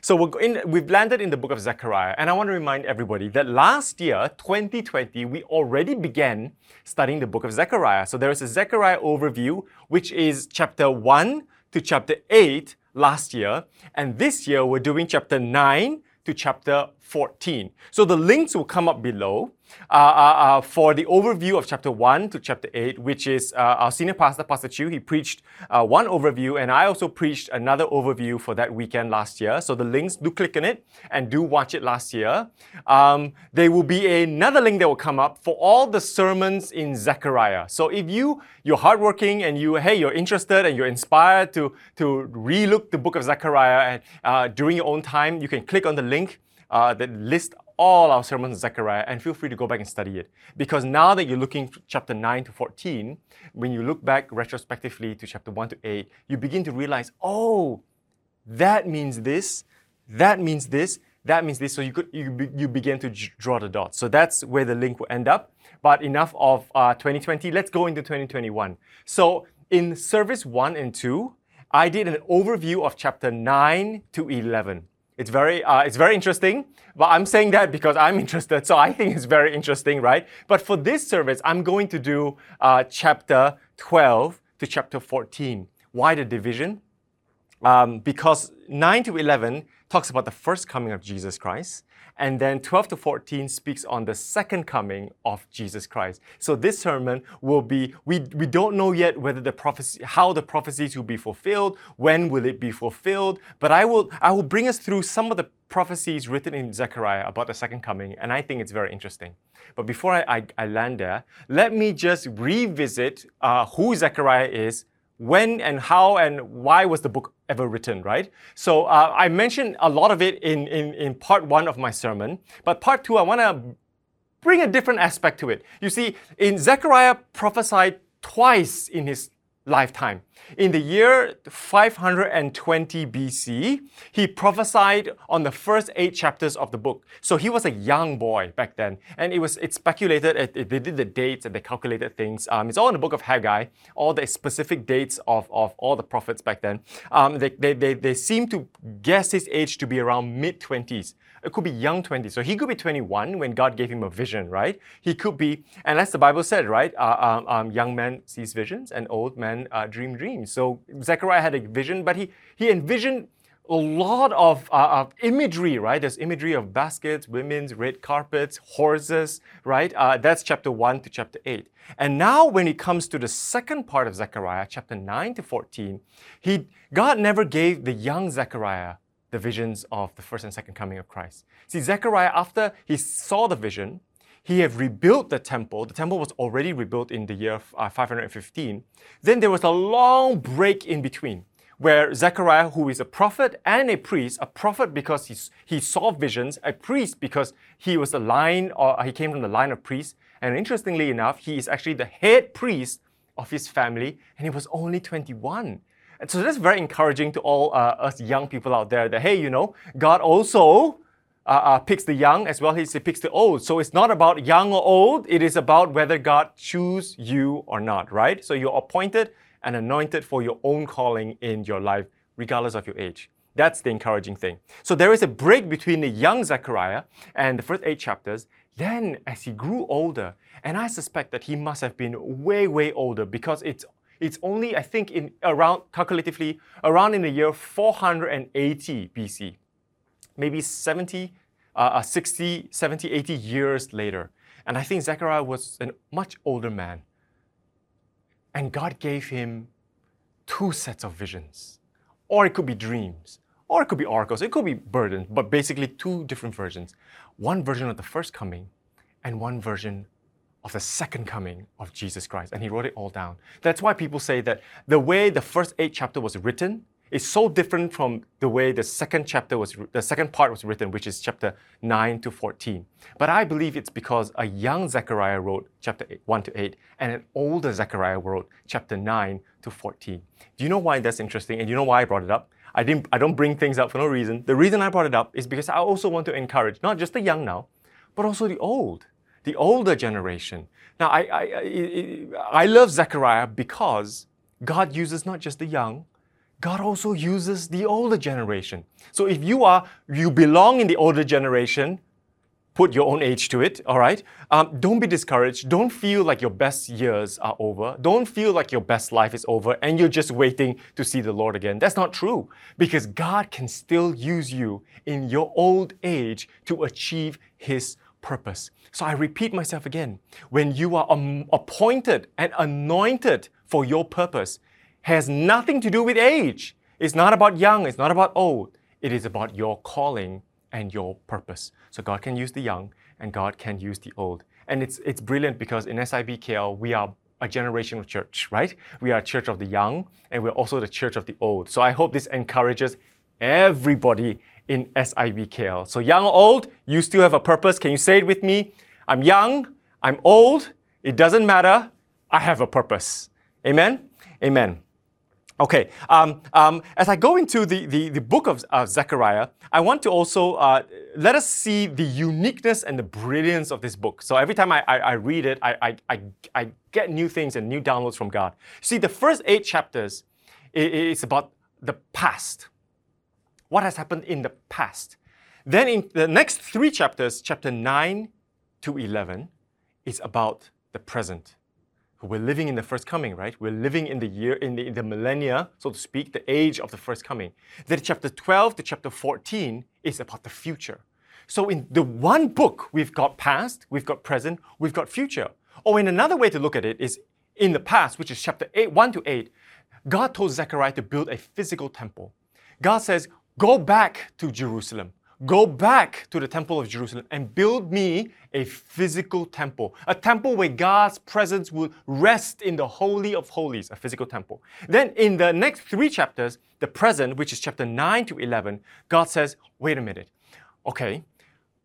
So we're in, we've landed in the book of Zechariah, and I want to remind everybody that last year, 2020, we already began studying the book of Zechariah. So there is a Zechariah overview, which is chapter 1 to chapter 8 last year, and this year we're doing chapter 9 to chapter 14. So the links will come up below uh, uh, uh, for the overview of chapter 1 to chapter 8, which is uh, our senior pastor, Pastor Chu. He preached uh, one overview, and I also preached another overview for that weekend last year. So the links, do click on it and do watch it last year. Um, there will be another link that will come up for all the sermons in Zechariah. So if you, you're hardworking and you, hey, you're interested and you're inspired to, to relook the book of Zechariah and, uh, during your own time, you can click on the link uh, that lists all our sermons in Zechariah and feel free to go back and study it. Because now that you're looking chapter 9 to 14, when you look back retrospectively to chapter 1 to 8, you begin to realize, oh, that means this, that means this, that means this. So you could you, be, you begin to draw the dots. So that's where the link will end up. But enough of uh, 2020. Let's go into 2021. So in service one and two, I did an overview of chapter 9 to 11. It's very, uh, it's very interesting, but I'm saying that because I'm interested, so I think it's very interesting, right? But for this service, I'm going to do uh, chapter 12 to chapter 14. Why the division? Um, because 9 to 11 talks about the first coming of Jesus Christ, and then 12 to 14 speaks on the second coming of Jesus Christ. So this sermon will be, we, we don't know yet whether the prophecy, how the prophecies will be fulfilled, when will it be fulfilled, but I will, I will bring us through some of the prophecies written in Zechariah about the second coming, and I think it's very interesting. But before I, I, I land there, let me just revisit uh, who Zechariah is, when and how and why was the book ever written, right? So uh, I mentioned a lot of it in, in, in part one of my sermon, but part two, I want to bring a different aspect to it. You see, in Zechariah prophesied twice in his lifetime. In the year 520 BC, he prophesied on the first eight chapters of the book. So he was a young boy back then, and it was it's speculated. It, it, they did the dates and they calculated things. Um, it's all in the book of Haggai, all the specific dates of, of all the prophets back then. Um, they, they, they, they seem to guess his age to be around mid 20s. It could be young 20. So he could be 21 when God gave him a vision, right? He could be, and as the Bible said, right? Uh, um, um, young man sees visions and old men uh, dream dreams. So Zechariah had a vision, but he, he envisioned a lot of, uh, of, imagery, right? There's imagery of baskets, women's red carpets, horses, right? Uh, that's chapter 1 to chapter 8. And now, when it comes to the second part of Zechariah, chapter 9 to 14, he, God never gave the young Zechariah the visions of the first and second coming of Christ. See, Zechariah, after he saw the vision, he had rebuilt the temple. The temple was already rebuilt in the year uh, 515. Then there was a long break in between where Zechariah, who is a prophet and a priest, a prophet because he, he saw visions, a priest because he was a line or he came from the line of priests. And interestingly enough, he is actually the head priest of his family, and he was only 21. And so that's very encouraging to all uh, us young people out there that, hey, you know, God also uh, uh, picks the young as well as he picks the old. So it's not about young or old, it is about whether God choose you or not, right? So you're appointed and anointed for your own calling in your life, regardless of your age. That's the encouraging thing. So there is a break between the young Zechariah and the first eight chapters. Then, as he grew older, and I suspect that he must have been way, way older because it's it's only, I think, in around calculatively around in the year 480 BC, maybe 70, uh, uh 60, 70, 80 years later. And I think Zechariah was a much older man. And God gave him two sets of visions. Or it could be dreams, or it could be oracles, it could be burdens, but basically two different versions. One version of the first coming, and one version of the second coming of Jesus Christ. And he wrote it all down. That's why people say that the way the first eight chapter was written is so different from the way the second chapter was, the second part was written, which is chapter 9 to 14. But I believe it's because a young Zechariah wrote chapter 1 to 8, and an older Zechariah wrote chapter 9 to 14. Do you know why that's interesting? And you know why I brought it up? I, didn't, I don't bring things up for no reason. The reason I brought it up is because I also want to encourage not just the young now, but also the old the older generation. Now, I, I, I, love Zechariah because God uses not just the young, God also uses the older generation. So if you are, you belong in the older generation, put your own age to it, all right? Um, don't be discouraged. Don't feel like your best years are over. Don't feel like your best life is over and you're just waiting to see the Lord again. That's not true because God can still use you in your old age to achieve His purpose. So I repeat myself again. When you are um, appointed and anointed for your purpose, has nothing to do with age. It's not about young, it's not about old. It is about your calling and your purpose. So God can use the young and God can use the old. And it's, it's brilliant because in SIBKL, we are a generational church, right? We are a church of the young and we're also the church of the old. So I hope this encourages everybody in SIBKL. So young or old, you still have a purpose. Can you say it with me? I'm young, I'm old, it doesn't matter, I have a purpose. Amen? Amen. Okay, um, um, as I go into the, the, the book of uh, Zechariah, I want to also uh, let us see the uniqueness and the brilliance of this book. So every time I, I, I read it, I, I, I, get new things and new downloads from God. See, the first eight chapters is about the past, what has happened in the past. Then in the next three chapters, chapter 9 to 11, is about the present we're living in the first coming, right? We're living in the year, in the, in the millennia, so to speak, the age of the first coming. Then chapter 12 to chapter 14 is about the future. So in the one book, we've got past, we've got present, we've got future. Or in another way to look at it is in the past, which is chapter 8, 1 to 8, God told Zechariah to build a physical temple. God says, go back to Jerusalem. Go back to the temple of Jerusalem and build me a physical temple, a temple where God's presence will rest in the Holy of Holies, a physical temple. Then in the next three chapters, the present, which is chapter 9 to 11, God says, wait a minute. Okay,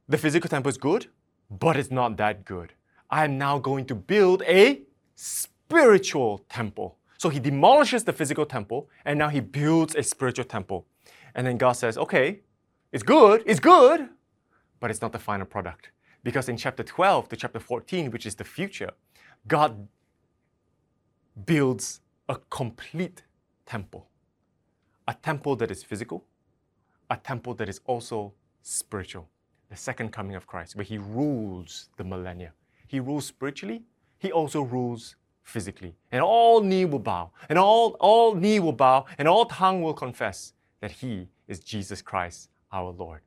the physical temple is good, but it's not that good. I am now going to build a spiritual temple. So he demolishes the physical temple and now he builds a spiritual temple. And then God says, okay, it's good, it's good, but it's not the final product. Because in chapter 12 to chapter 14, which is the future, God builds a complete temple. A temple that is physical, a temple that is also spiritual. The second coming of Christ, where He rules the millennia. He rules spiritually, He also rules physically. And all knee will bow, and all, all knee will bow, and all tongue will confess that He is Jesus Christ, our Lord.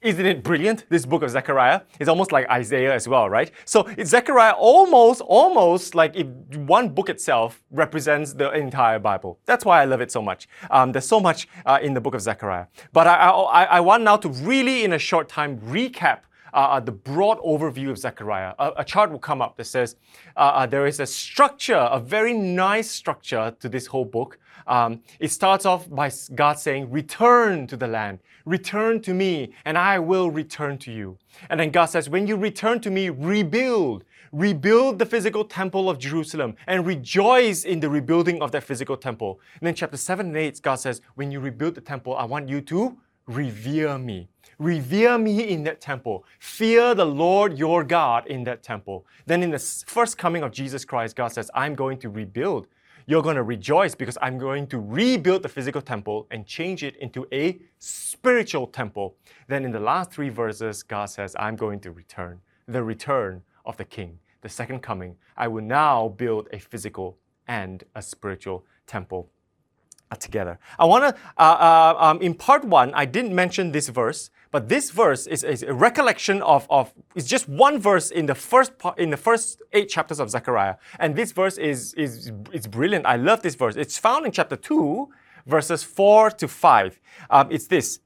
Isn't it brilliant? This book of Zechariah is almost like Isaiah as well, right? So it's Zechariah almost, almost like if one book itself represents the entire Bible. That's why I love it so much. Um, there's so much uh, in the book of Zechariah. But I, I, I want now to really, in a short time, recap uh, uh, the broad overview of Zechariah. A, a chart will come up that says uh, uh, there is a structure, a very nice structure to this whole book. Um, it starts off by God saying, Return to the land, return to me, and I will return to you. And then God says, When you return to me, rebuild. Rebuild the physical temple of Jerusalem and rejoice in the rebuilding of that physical temple. And then, chapter 7 and 8, God says, When you rebuild the temple, I want you to revere me. Revere me in that temple. Fear the Lord your God in that temple. Then, in the first coming of Jesus Christ, God says, I'm going to rebuild you're going to rejoice because I'm going to rebuild the physical temple and change it into a spiritual temple. Then in the last three verses, God says, I'm going to return, the return of the king, the second coming. I will now build a physical and a spiritual temple together. I want to, uh, uh, um, in part one, I didn't mention this verse, but this verse is, is, a recollection of, of it's just one verse in the first part, in the first eight chapters of Zechariah. And this verse is, is it's brilliant. I love this verse. It's found in chapter 2, verses 4 to 5. Um, it's this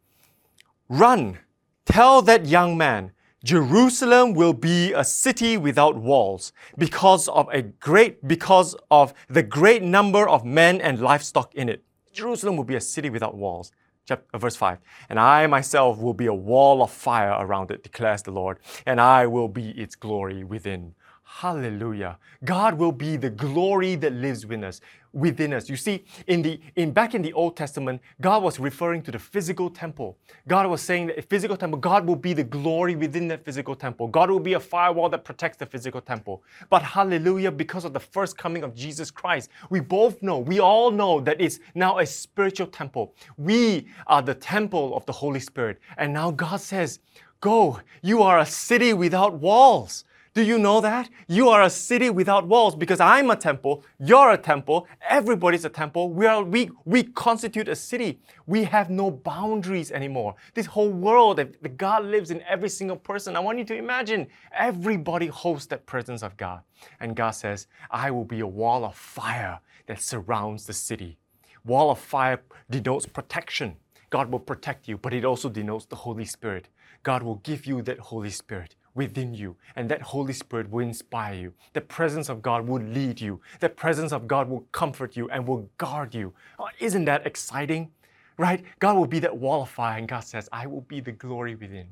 Run, tell that young man, Jerusalem will be a city without walls because of a great because of the great number of men and livestock in it. Jerusalem will be a city without walls. Chapter, uh, verse 5. And I myself will be a wall of fire around it, declares the Lord, and I will be its glory within. Hallelujah. God will be the glory that lives within us. Within us. You see, in the in back in the Old Testament, God was referring to the physical temple. God was saying that a physical temple, God will be the glory within that physical temple. God will be a firewall that protects the physical temple. But hallelujah, because of the first coming of Jesus Christ, we both know, we all know that it's now a spiritual temple. We are the temple of the Holy Spirit. And now God says, Go, you are a city without walls. Do you know that? You are a city without walls because I'm a temple, you're a temple, everybody's a temple. We, are, we, we constitute a city. We have no boundaries anymore. This whole world, that God lives in every single person. I want you to imagine everybody hosts that presence of God. And God says, I will be a wall of fire that surrounds the city. Wall of fire denotes protection. God will protect you, but it also denotes the Holy Spirit. God will give you that Holy Spirit within you, and that Holy Spirit will inspire you. The presence of God will lead you. The presence of God will comfort you and will guard you. Oh, isn't that exciting? Right? God will be that wall of fire, and God says, I will be the glory within.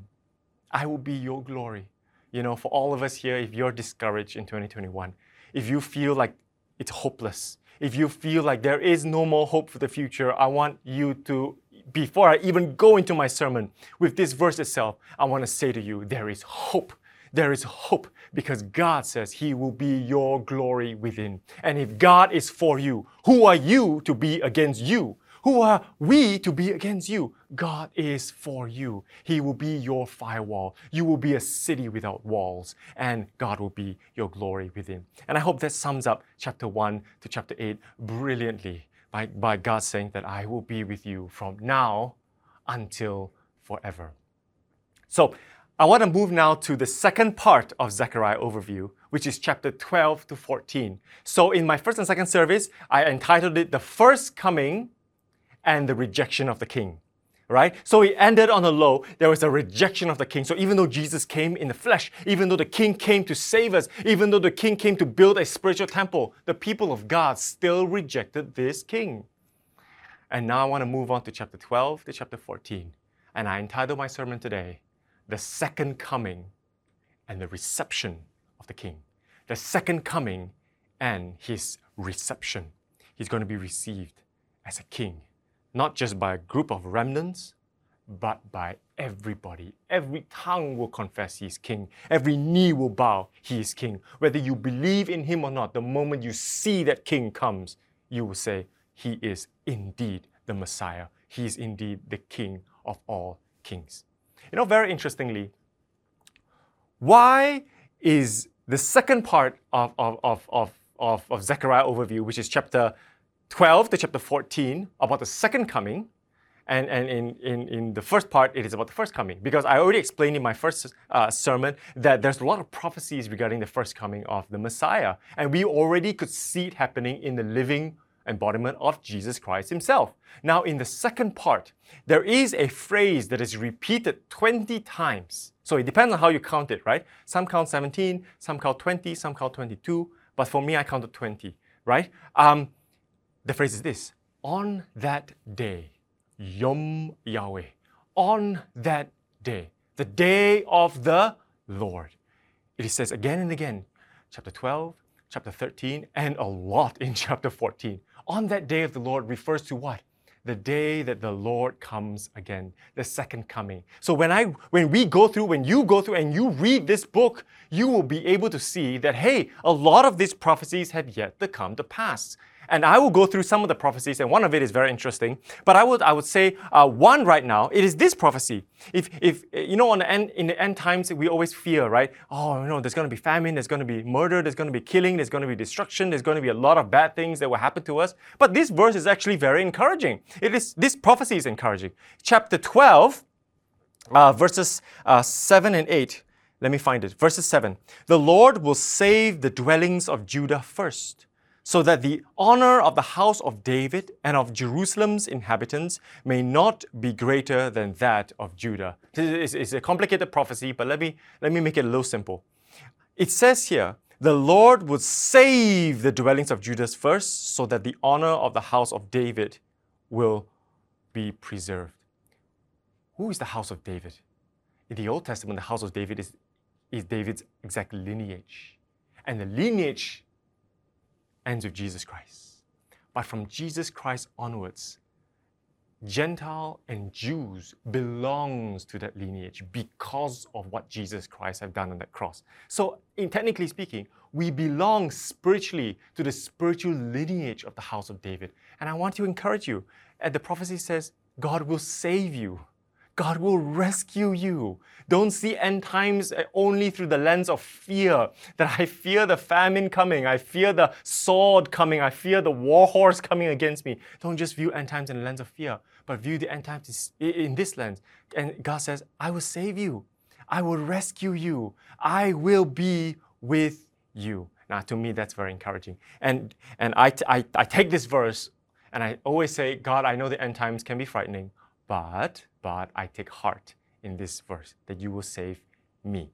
I will be your glory. You know, for all of us here, if you're discouraged in 2021, if you feel like it's hopeless, if you feel like there is no more hope for the future, I want you to before I even go into my sermon with this verse itself, I want to say to you, there is hope. There is hope because God says He will be your glory within. And if God is for you, who are you to be against you? Who are we to be against you? God is for you. He will be your firewall. You will be a city without walls, and God will be your glory within. And I hope that sums up chapter 1 to chapter 8 brilliantly by, by God saying that I will be with you from now until forever. So I want to move now to the second part of Zechariah overview, which is chapter 12 to 14. So in my first and second service, I entitled it The First Coming and the Rejection of the King right? So it ended on a low. There was a rejection of the king. So even though Jesus came in the flesh, even though the king came to save us, even though the king came to build a spiritual temple, the people of God still rejected this king. And now I want to move on to chapter 12 to chapter 14. And I entitled my sermon today, The Second Coming and the Reception of the King. The second coming and his reception. He's going to be received as a king not just by a group of remnants, but by everybody. Every tongue will confess he is king. Every knee will bow he is king. Whether you believe in him or not, the moment you see that king comes, you will say, He is indeed the Messiah. He is indeed the king of all kings. You know, very interestingly, why is the second part of, of, of, of, of, of Zechariah overview, which is chapter 12 to chapter 14 about the second coming. And, and in, in, in the first part, it is about the first coming. Because I already explained in my first uh, sermon that there's a lot of prophecies regarding the first coming of the Messiah. And we already could see it happening in the living embodiment of Jesus Christ himself. Now, in the second part, there is a phrase that is repeated 20 times. So it depends on how you count it, right? Some count 17, some count 20, some count 22, but for me, I counted 20, right? Um, the phrase is this On that day, Yom Yahweh, on that day, the day of the Lord. It says again and again, chapter 12, chapter 13, and a lot in chapter 14. On that day of the Lord refers to what? the day that the Lord comes again, the second coming. So when I when we go through, when you go through and you read this book, you will be able to see that hey, a lot of these prophecies have yet to come to pass. And I will go through some of the prophecies, and one of it is very interesting. But I would, I would say uh, one right now, it is this prophecy. If, if you know, on the end, in the end times, we always fear, right? Oh, you know, there's going to be famine, there's going to be murder, there's going to be killing, there's going to be destruction, there's going to be a lot of bad things that will happen to us. But this verse is actually very encouraging. It is, this prophecy is encouraging. Chapter 12, uh, verses uh, 7 and 8. Let me find it. Verses 7. The Lord will save the dwellings of Judah first so that the honor of the house of David and of Jerusalem's inhabitants may not be greater than that of Judah. It's, it's, a complicated prophecy, but let me, let me make it a little simple. It says here, the Lord would save the dwellings of Judah first, so that the honor of the house of David will be preserved. Who is the house of David? In the Old Testament, the house of David is, is David's exact lineage. and the lineage ends with Jesus Christ. But from Jesus Christ onwards, Gentile and Jews belongs to that lineage because of what Jesus Christ have done on that cross. So, in technically speaking, we belong spiritually to the spiritual lineage of the house of David. And I want to encourage you. And the prophecy says, God will save you. God will rescue you. Don't see end times eh, only through the lens of fear. That I fear the famine coming. I fear the sword coming. I fear the war horse coming against me. Don't just view end times in the lens of fear, but view the end times in this lens. And God says, I will save you. I will rescue you. I will be with you. Now, to me, that's very encouraging. And, and I, I, I take this verse and I always say, God, I know the end times can be frightening, but, but I take heart in this verse that you will save me.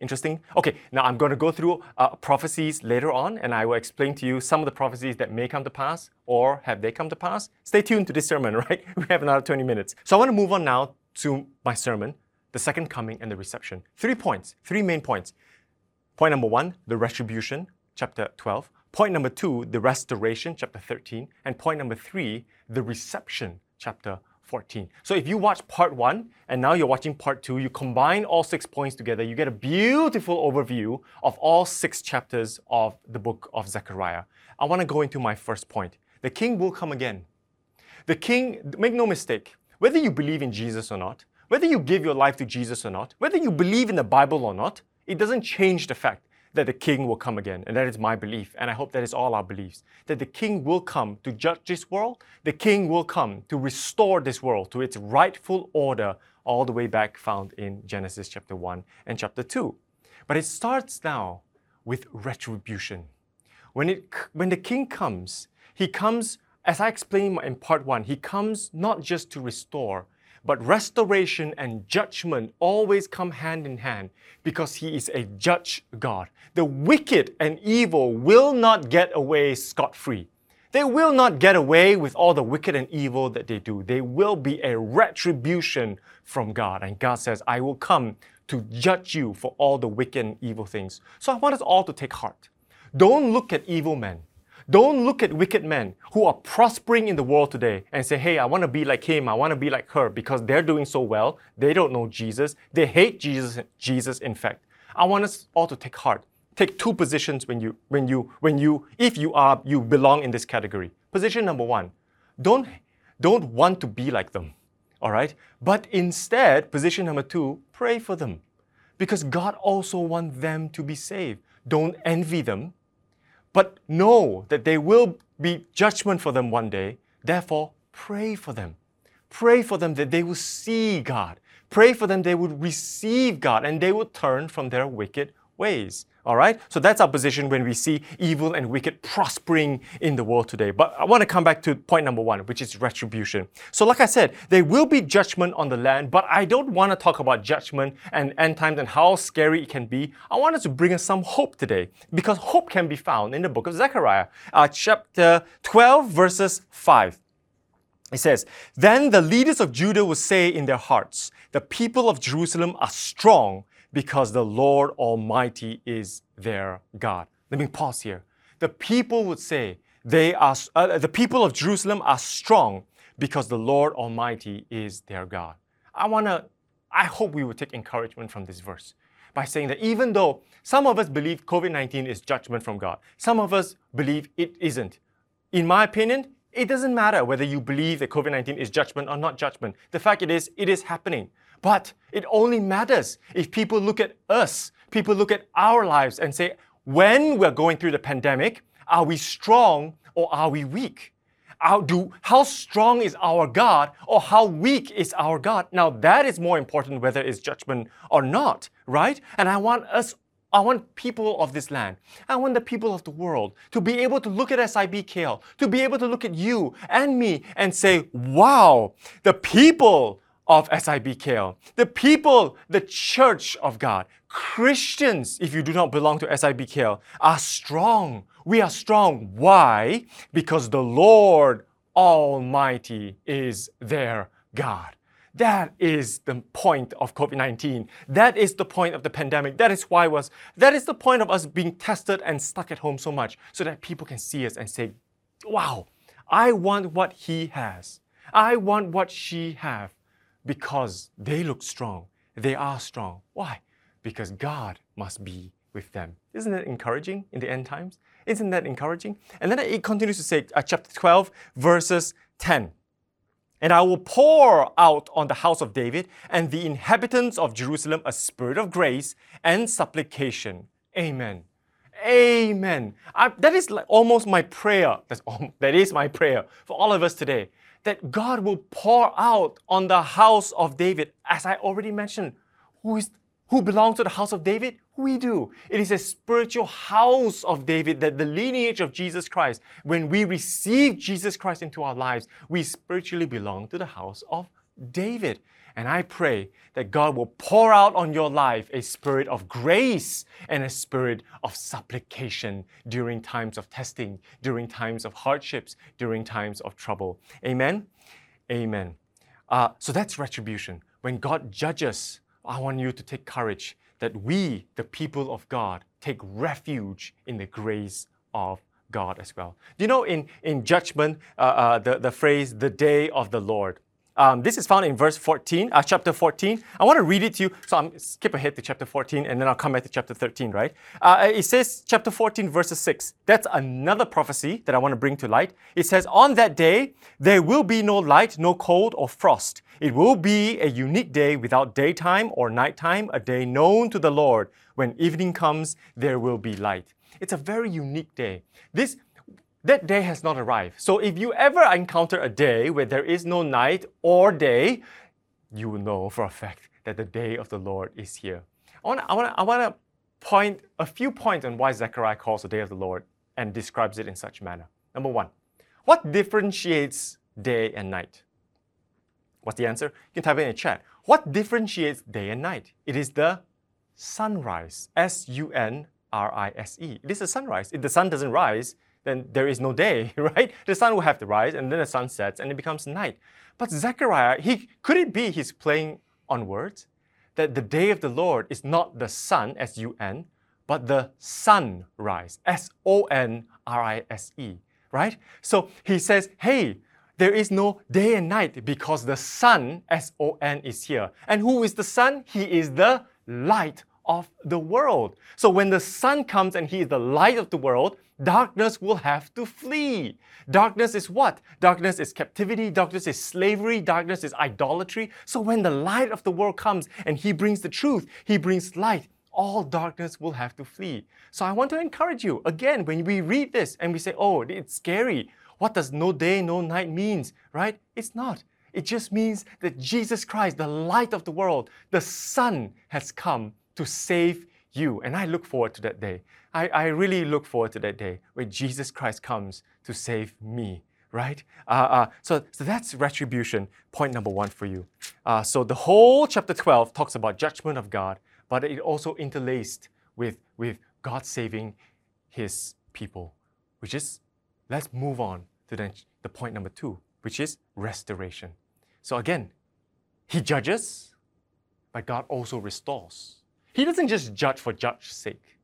Interesting? Okay, now I'm going to go through uh, prophecies later on and I will explain to you some of the prophecies that may come to pass or have they come to pass. Stay tuned to this sermon, right? We have another 20 minutes. So I want to move on now to my sermon, the second coming and the reception. Three points, three main points. Point number one, the retribution, chapter 12. Point number two, the restoration, chapter 13. And point number three, the reception, chapter 14. So if you watch part one and now you're watching part two, you combine all six points together, you get a beautiful overview of all six chapters of the book of Zechariah. I want to go into my first point. The king will come again. The king, make no mistake, whether you believe in Jesus or not, whether you give your life to Jesus or not, whether you believe in the Bible or not, it doesn't change the fact that the king will come again. And that is my belief. And I hope that is all our beliefs. That the king will come to judge this world. The king will come to restore this world to its rightful order, all the way back found in Genesis chapter 1 and chapter 2. But it starts now with retribution. When, it, when the king comes, he comes, as I explained in part 1, he comes not just to restore, but restoration and judgment always come hand in hand because He is a judge God. The wicked and evil will not get away scot free. They will not get away with all the wicked and evil that they do. They will be a retribution from God. And God says, I will come to judge you for all the wicked and evil things. So I want us all to take heart. Don't look at evil men. Don't look at wicked men who are prospering in the world today and say, hey, I want to be like him, I want to be like her because they're doing so well. They don't know Jesus. They hate Jesus, Jesus in fact. I want us all to take heart. Take two positions when you, when you, when you, if you are, you belong in this category. Position number one, don't, don't want to be like them, all right? But instead, position number two, pray for them because God also wants them to be saved. Don't envy them but know that there will be judgment for them one day. Therefore, pray for them. Pray for them that they will see God. Pray for them they would receive God and they will turn from their wicked ways. All right? So that's our position when we see evil and wicked prospering in the world today. But I want to come back to point number one, which is retribution. So, like I said, there will be judgment on the land, but I don't want to talk about judgment and end times and how scary it can be. I wanted to bring us some hope today because hope can be found in the book of Zechariah, uh, chapter 12, verses 5. It says, Then the leaders of Judah will say in their hearts, The people of Jerusalem are strong because the Lord Almighty is their God. Let me pause here. The people would say, they are, uh, the people of Jerusalem are strong because the Lord Almighty is their God. I want to, I hope we would take encouragement from this verse by saying that even though some of us believe COVID 19 is judgment from God, some of us believe it isn't. In my opinion, it doesn't matter whether you believe that COVID 19 is judgment or not judgment. The fact it is, it is happening. But it only matters if people look at us, people look at our lives and say, when we're going through the pandemic, are we strong or are we weak? How, do, how strong is our God or how weak is our God? Now, that is more important whether it's judgment or not, right? And I want us I want people of this land, I want the people of the world to be able to look at SIBKL, to be able to look at you and me and say, wow, the people of SIBKL, the people, the church of God, Christians, if you do not belong to SIBKL, are strong. We are strong. Why? Because the Lord Almighty is their God. That is the point of COVID 19. That is the point of the pandemic. That is why was that is the point of us being tested and stuck at home so much, so that people can see us and say, Wow, I want what he has. I want what she have because they look strong. They are strong. Why? Because God must be with them. Isn't that encouraging in the end times? Isn't that encouraging? And then it continues to say, uh, chapter 12, verses 10. And I will pour out on the house of David and the inhabitants of Jerusalem a spirit of grace and supplication. Amen. Amen. I, that is like almost my prayer. That's that is my prayer for all of us today. That God will pour out on the house of David, as I already mentioned. Who is who belongs to the house of David? We do. It is a spiritual house of David, that the lineage of Jesus Christ. When we receive Jesus Christ into our lives, we spiritually belong to the house of David. And I pray that God will pour out on your life a spirit of grace and a spirit of supplication during times of testing, during times of hardships, during times of trouble. Amen? Amen. Uh, so that's retribution. When God judges, I want you to take courage that we, the people of God, take refuge in the grace of God as well. Do you know in, in judgment, uh, uh, the, the phrase, the day of the Lord? Um, this is found in verse 14, uh, chapter 14. I want to read it to you. So I'm skip ahead to chapter 14 and then I'll come back to chapter 13, right? Uh, it says, chapter 14, verses 6. That's another prophecy that I want to bring to light. It says, On that day, there will be no light, no cold or frost. It will be a unique day without daytime or nighttime, a day known to the Lord. When evening comes, there will be light. It's a very unique day. This that day has not arrived. So if you ever encounter a day where there is no night or day, you will know for a fact that the day of the Lord is here. I want to I wanna, I wanna point a few points on why Zechariah calls the day of the Lord and describes it in such manner. Number one, what differentiates day and night? What's the answer? You can type it in the chat. What differentiates day and night? It is the sunrise. S U N R I S E. It is the sunrise. If the sun doesn't rise, then there is no day, right? The sun will have to rise and then the sun sets and it becomes night. But Zechariah, he could it be he's playing on words? That the day of the Lord is not the sun, S U N, but the sunrise, S O N R I S E, right? So he says, hey, there is no day and night because the son, S O N, is here. And who is the son? He is the light of the world. So when the son comes and he is the light of the world, darkness will have to flee. Darkness is what? Darkness is captivity, darkness is slavery, darkness is idolatry. So when the light of the world comes and he brings the truth, he brings light, all darkness will have to flee. So I want to encourage you again when we read this and we say, "Oh, it's scary. What does no day, no night means?" Right? It's not. It just means that Jesus Christ, the light of the world, the son has come to save you. And I look forward to that day. I, I really look forward to that day where Jesus Christ comes to save me, right? Uh, uh, so, so that's retribution, point number one for you. Uh, so the whole chapter 12 talks about judgment of God, but it also interlaced with, with God saving his people, which is, let's move on to the, the point number two, which is restoration. So again, he judges, but God also restores. He doesn't just judge for judge's sake.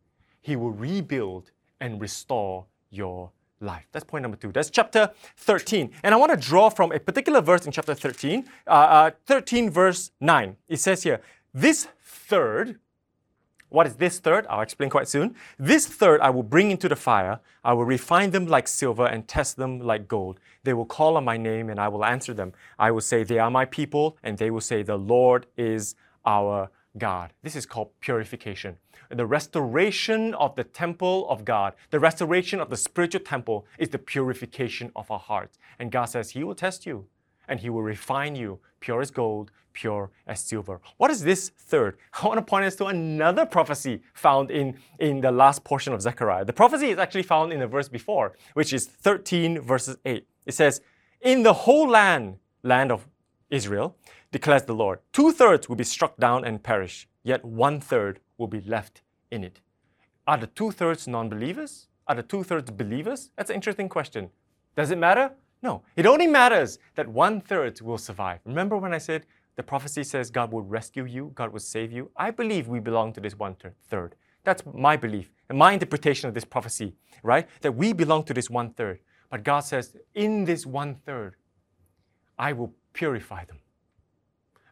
He will rebuild and restore your life. That's point number two. That's chapter 13. And I want to draw from a particular verse in chapter 13, uh, uh, 13 verse 9. It says here, This third, what is this third? I'll explain quite soon. This third I will bring into the fire. I will refine them like silver and test them like gold. They will call on my name and I will answer them. I will say, They are my people, and they will say, The Lord is our God. This is called purification. The restoration of the temple of God, the restoration of the spiritual temple is the purification of our hearts. And God says He will test you and He will refine you, pure as gold, pure as silver. What is this third? I want to point us to another prophecy found in, in the last portion of Zechariah. The prophecy is actually found in the verse before, which is 13 verses 8. It says, In the whole land, land of Israel, declares the Lord. Two thirds will be struck down and perish, yet one third will be left in it. Are the two thirds non believers? Are the two thirds believers? That's an interesting question. Does it matter? No. It only matters that one third will survive. Remember when I said The prophecy says God will rescue you, God will save you. I believe we belong to this one third. That's my belief and my interpretation of this prophecy, right? That we belong to this one third. But God says, in this one third, I will purify them.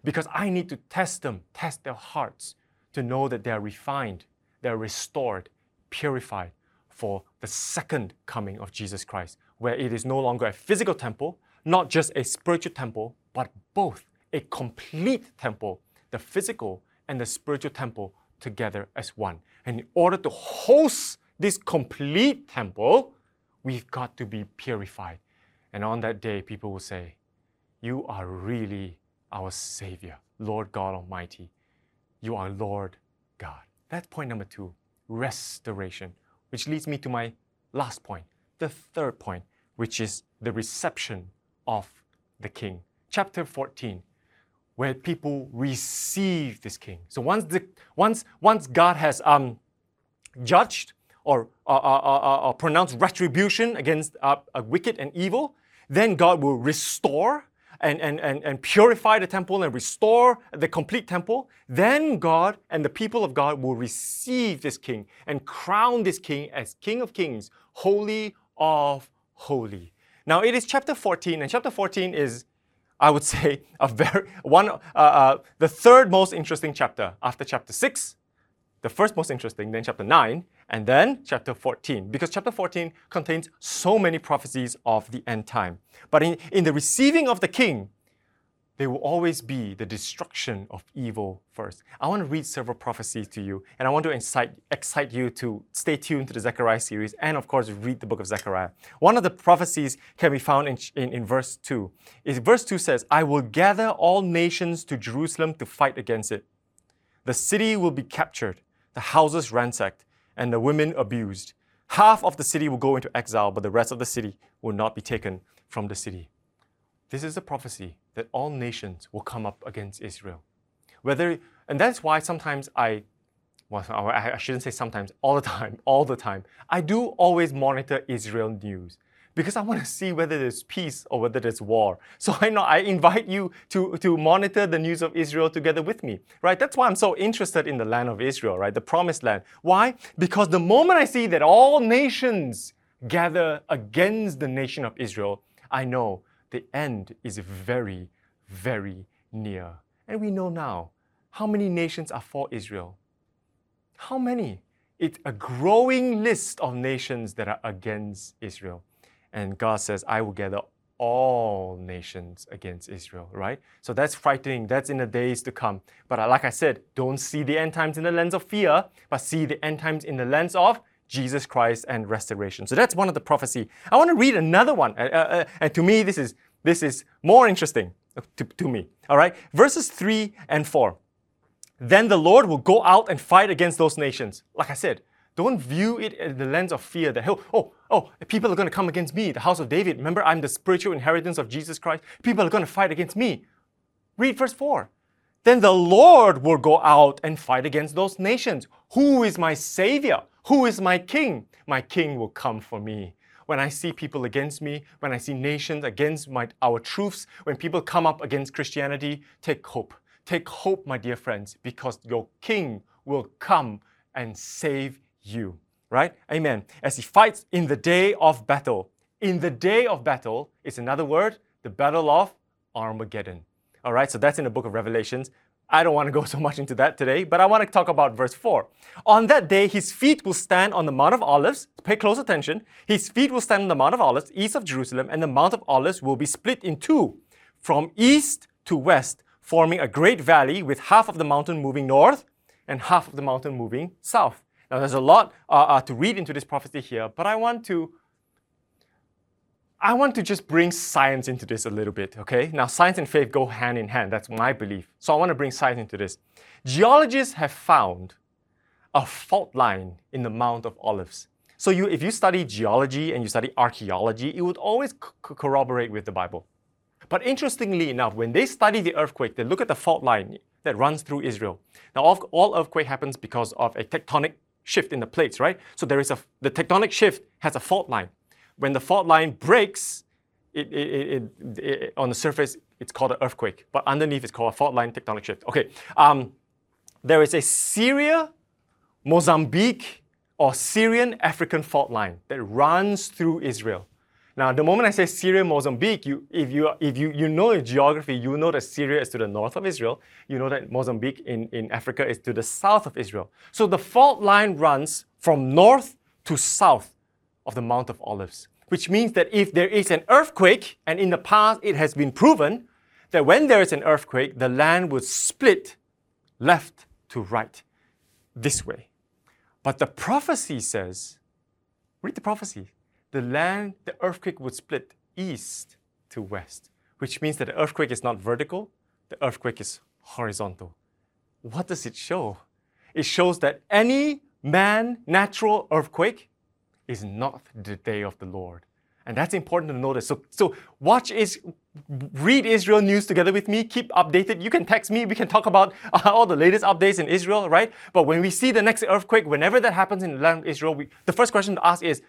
Because I need to test them, test their hearts to know that they are refined, they are restored, purified for the second coming of Jesus Christ, where it is no longer a physical temple, not just a spiritual temple, but both a complete temple, the physical and the spiritual temple together as one. And in order to host this complete temple, we've got to be purified. And on that day, people will say, You are really our Savior, Lord God Almighty. You are Lord God. That's point number two restoration, which leads me to my last point, the third point, which is the reception of the King. Chapter 14 where people receive this king. So once the once once God has um, judged or uh, uh, uh, uh pronounced retribution against uh, wicked and evil, then God will restore and, and, and, and purify the temple and restore the complete temple. Then God and the people of God will receive this king and crown this king as King of Kings, Holy of Holy. Now it is chapter 14, and chapter 14 is I would say, a very one, uh, uh, the third most interesting chapter after chapter six, the first most interesting, then chapter nine, and then chapter 14, because chapter 14 contains so many prophecies of the end time. But in, in the receiving of the king, there will always be the destruction of evil first. I want to read several prophecies to you, and I want to incite, excite you to stay tuned to the Zechariah series and, of course, read the book of Zechariah. One of the prophecies can be found in, in, in verse 2. Is verse 2 says, I will gather all nations to Jerusalem to fight against it. The city will be captured, the houses ransacked, and the women abused. Half of the city will go into exile, but the rest of the city will not be taken from the city. This is a prophecy that all nations will come up against Israel. Whether, and that's why sometimes I, well, I shouldn't say sometimes, all the time, all the time, I do always monitor Israel news because I want to see whether there's peace or whether there's war. So I know I invite you to, to monitor the news of Israel together with me, right? That's why I'm so interested in the land of Israel, right? The promised land. Why? Because the moment I see that all nations gather against the nation of Israel, I know the end is very, very near. And we know now how many nations are for Israel. How many? It's a growing list of nations that are against Israel. And God says, I will gather all nations against Israel, right? So that's frightening. That's in the days to come. But uh, like I said, don't see the end times in the lens of fear, but see the end times in the lens of Jesus Christ and restoration. So that's one of the prophecy. I want to read another one. Uh, uh, uh, and to me, this is, this is more interesting to, to me. All right? Verses 3 and 4. Then the Lord will go out and fight against those nations. Like I said, don't view it in the lens of fear that, oh, oh, oh, people are going to come against me, the house of David. Remember, I'm the spiritual inheritance of Jesus Christ. People are going to fight against me. Read verse 4. Then the Lord will go out and fight against those nations. Who is my Savior? Who is my king? My king will come for me. When I see people against me, when I see nations against my, our truths, when people come up against Christianity, take hope. Take hope, my dear friends, because your king will come and save you. Right? Amen. As he fights in the day of battle. In the day of battle is another word, the battle of Armageddon. All right, so that's in the book of Revelations. I don't want to go so much into that today, but I want to talk about verse 4. On that day, his feet will stand on the Mount of Olives. Pay close attention. His feet will stand on the Mount of Olives, east of Jerusalem, and the Mount of Olives will be split in two, from east to west, forming a great valley with half of the mountain moving north and half of the mountain moving south. Now, there's a lot uh, uh, to read into this prophecy here, but I want to I want to just bring science into this a little bit, okay? Now, science and faith go hand in hand. That's my belief. So I want to bring science into this. Geologists have found a fault line in the Mount of Olives. So you, if you study geology and you study archaeology, it would always co- corroborate with the Bible. But interestingly enough, when they study the earthquake, they look at the fault line that runs through Israel. Now, all earthquake happens because of a tectonic shift in the plates, right? So there is a the tectonic shift has a fault line when the fault line breaks, it, it, it, on the surface, it's called an earthquake, but underneath it's called a fault line tectonic shift. Okay, um, there is a Syria, Mozambique, or Syrian African fault line that runs through Israel. Now, the moment I say Syria, Mozambique, you, if, you, if you, you know geography, you know that Syria is to the north of Israel. You know that Mozambique in, in Africa is to the south of Israel. So the fault line runs from north to south of the Mount of Olives, which means that if there is an earthquake, and in the past it has been proven that when there is an earthquake, the land would split left to right, this way. But the prophecy says, read the prophecy the land, the earthquake would split east to west, which means that the earthquake is not vertical, the earthquake is horizontal. What does it show? It shows that any man natural earthquake is not the day of the Lord. And that's important to notice. So, so watch is read Israel news together with me. Keep updated. You can text me. We can talk about uh, all the latest updates in Israel, right? But when we see the next earthquake, whenever that happens in the land of Israel, we, the first question to ask is,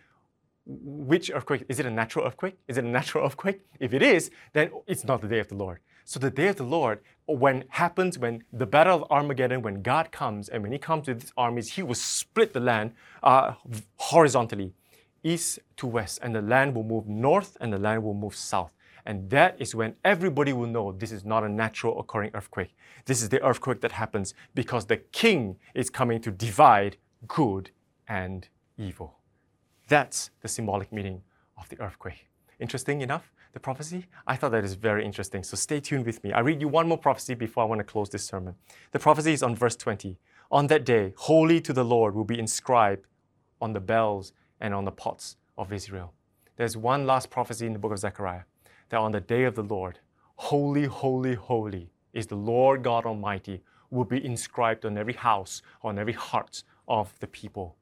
which earthquake? Is it a natural earthquake? Is it a natural earthquake? If it is, then it's not the day of the Lord. So the day of the Lord, when happens when the battle of Armageddon, when God comes and when He comes with His armies, He will split the land uh, horizontally, east to west, and the land will move north and the land will move south. And that is when everybody will know this is not a natural occurring earthquake. This is the earthquake that happens because the king is coming to divide good and evil. That's the symbolic meaning of the earthquake. Interesting enough, the prophecy? I thought that is very interesting. So stay tuned with me. I read you one more prophecy before I want to close this sermon. The prophecy is on verse 20. On that day, holy to the Lord will be inscribed on the bells and on the pots of Israel. There's one last prophecy in the book of Zechariah that on the day of the Lord, holy, holy, holy is the Lord God Almighty will be inscribed on every house, on every heart of the people.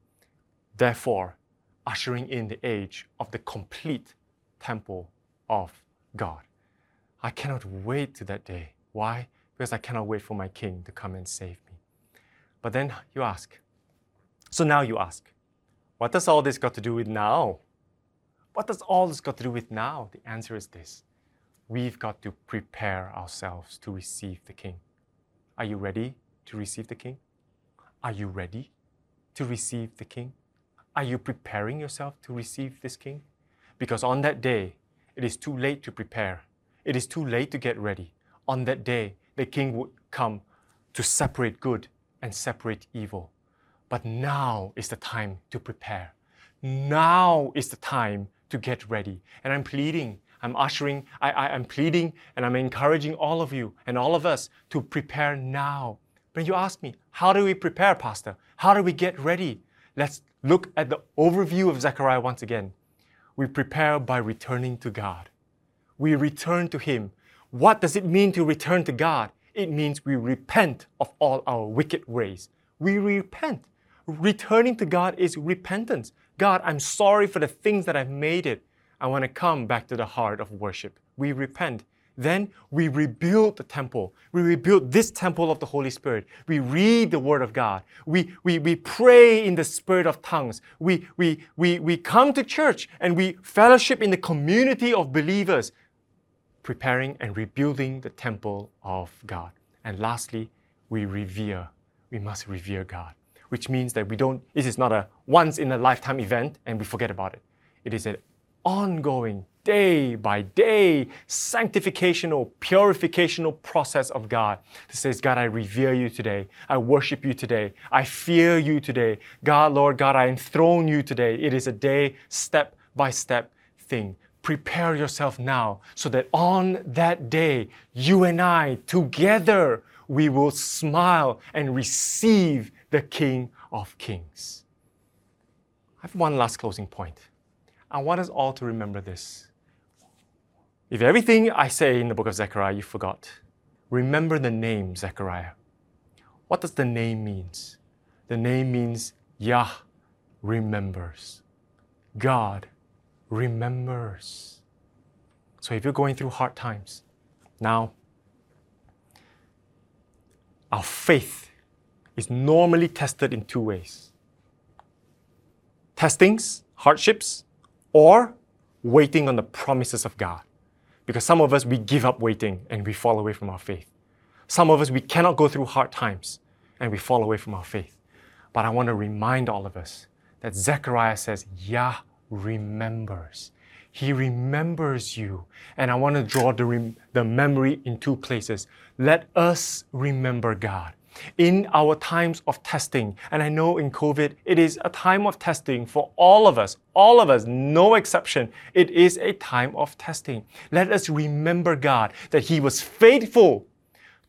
Therefore, ushering in the age of the complete temple of God. I cannot wait to that day. Why? Because I cannot wait for my king to come and save me. But then you ask, so now you ask, what does all this got to do with now? What does all this got to do with now? The answer is this we've got to prepare ourselves to receive the king. Are you ready to receive the king? Are you ready to receive the king? Are you preparing yourself to receive this king? Because on that day, it is too late to prepare. It is too late to get ready. On that day, the king would come to separate good and separate evil. But now is the time to prepare. Now is the time to get ready. And I'm pleading, I'm ushering, I, I, am pleading, and I'm encouraging all of you and all of us to prepare now. When you ask me, how do we prepare, Pastor? How do we get ready? Let's look at the overview of Zechariah once again. We prepare by returning to God. We return to Him. What does it mean to return to God? It means we repent of all our wicked ways. We repent. Returning to God is repentance. God, I'm sorry for the things that I've made it. I want to come back to the heart of worship. We repent. Then we rebuild the temple. We rebuild this temple of the Holy Spirit. We read the Word of God. We, we, we pray in the spirit of tongues. We, we, we, we come to church and we fellowship in the community of believers, preparing and rebuilding the temple of God. And lastly, we revere. We must revere God, which means that we don't, this is not a once in a lifetime event and we forget about it. It is an ongoing, day by day, sanctificational, purificational process of God that says, God, I revere you today. I worship you today. I fear you today. God, Lord, God, I enthrone you today. It is a day, step by step thing. Prepare yourself now so that on that day, you and I together, we will smile and receive the King of Kings. I have one last closing point. I want us all to remember this. If everything I say in the book of Zechariah you forgot, remember the name Zechariah. What does the name means? The name means Yah remembers. God remembers. So if you're going through hard times, now our faith is normally tested in two ways. Testings, hardships, or waiting on the promises of God. Because some of us, we give up waiting and we fall away from our faith. Some of us, we cannot go through hard times and we fall away from our faith. But I want to remind all of us that Zechariah says, Yah remembers. He remembers you. And I want to draw the, rem- the memory in two places. Let us remember God. In our times of testing, and I know in COVID, it is a time of testing for all of us, all of us, no exception. It is a time of testing. Let us remember God, that He was faithful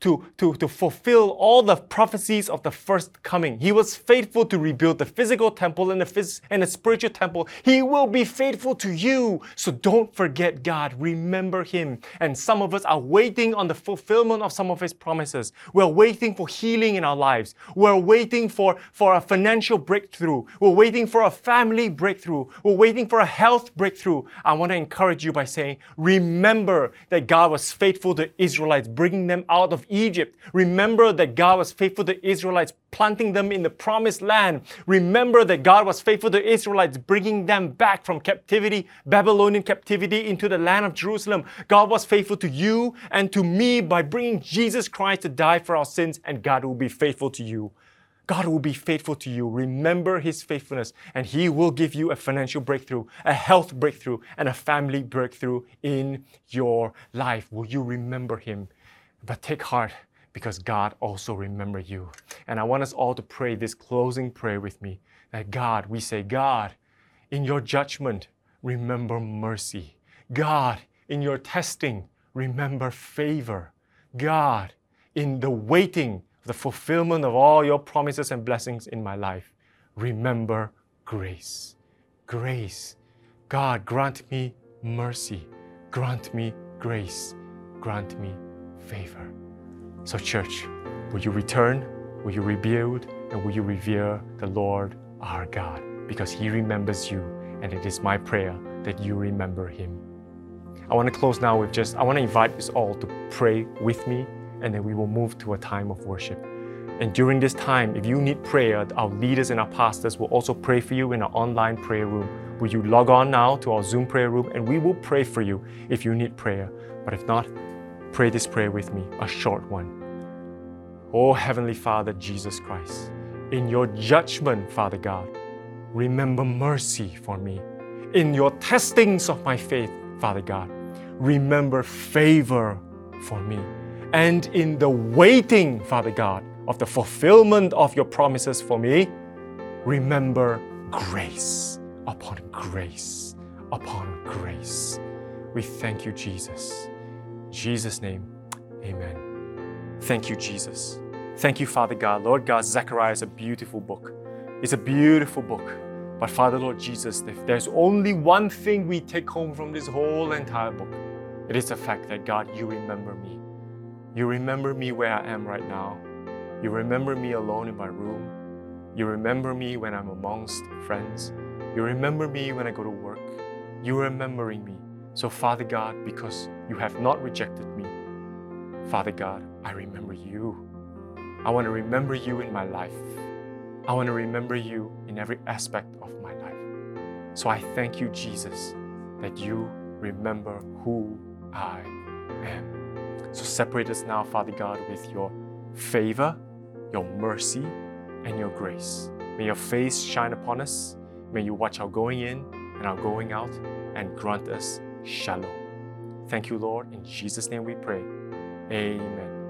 to, to, to fulfill all the prophecies of the first coming. He was faithful to rebuild the physical temple and the, phys- and the spiritual temple. He will be faithful to you. So don't forget God. Remember Him. And some of us are waiting on the fulfillment of some of His promises. We're waiting for healing in our lives. We're waiting for, for a financial breakthrough. We're waiting for a family breakthrough. We're waiting for a health breakthrough. I want to encourage you by saying, remember that God was faithful to Israelites, bringing them out of Egypt. Remember that God was faithful to Israelites, planting them in the promised land. Remember that God was faithful to Israelites, bringing them back from captivity, Babylonian captivity, into the land of Jerusalem. God was faithful to you and to me by bringing Jesus Christ to die for our sins, and God will be faithful to you. God will be faithful to you. Remember His faithfulness, and He will give you a financial breakthrough, a health breakthrough, and a family breakthrough in your life. Will you remember Him? But take heart because God also remember you. And I want us all to pray this closing prayer with me. That God, we say, God, in your judgment, remember mercy. God, in your testing, remember favor. God, in the waiting, the fulfillment of all your promises and blessings in my life, remember grace. Grace. God, grant me mercy. Grant me grace. Grant me favor. So, church, will you return? Will you rebuild? And will you revere the Lord our God? Because He remembers you, and it is my prayer that you remember Him. I want to close now with just, I want to invite us all to pray with me, and then we will move to a time of worship. And during this time, if you need prayer, our leaders and our pastors will also pray for you in our online prayer room. Will you log on now to our Zoom prayer room and we will pray for you if you need prayer. But if not, Pray this prayer with me, a short one. Oh, Heavenly Father, Jesus Christ, in your judgment, Father God, remember mercy for me. In your testings of my faith, Father God, remember favor for me. And in the waiting, Father God, of the fulfillment of your promises for me, remember grace upon grace upon grace. We thank you, Jesus. Jesus' name, amen. Thank you, Jesus. Thank you, Father God. Lord God, Zechariah is a beautiful book. It's a beautiful book. But Father, Lord Jesus, if there's only one thing we take home from this whole entire book, it is the fact that God, you remember me. You remember me where I am right now. You remember me alone in my room. You remember me when I'm amongst friends. You remember me when I go to work. You're remembering me. So, Father God, because you have not rejected me, Father God, I remember you. I want to remember you in my life. I want to remember you in every aspect of my life. So I thank you, Jesus, that you remember who I am. So separate us now, Father God, with your favor, your mercy, and your grace. May your face shine upon us. May you watch our going in and our going out and grant us shalom. Thank you, Lord. In Jesus' name we pray. Amen.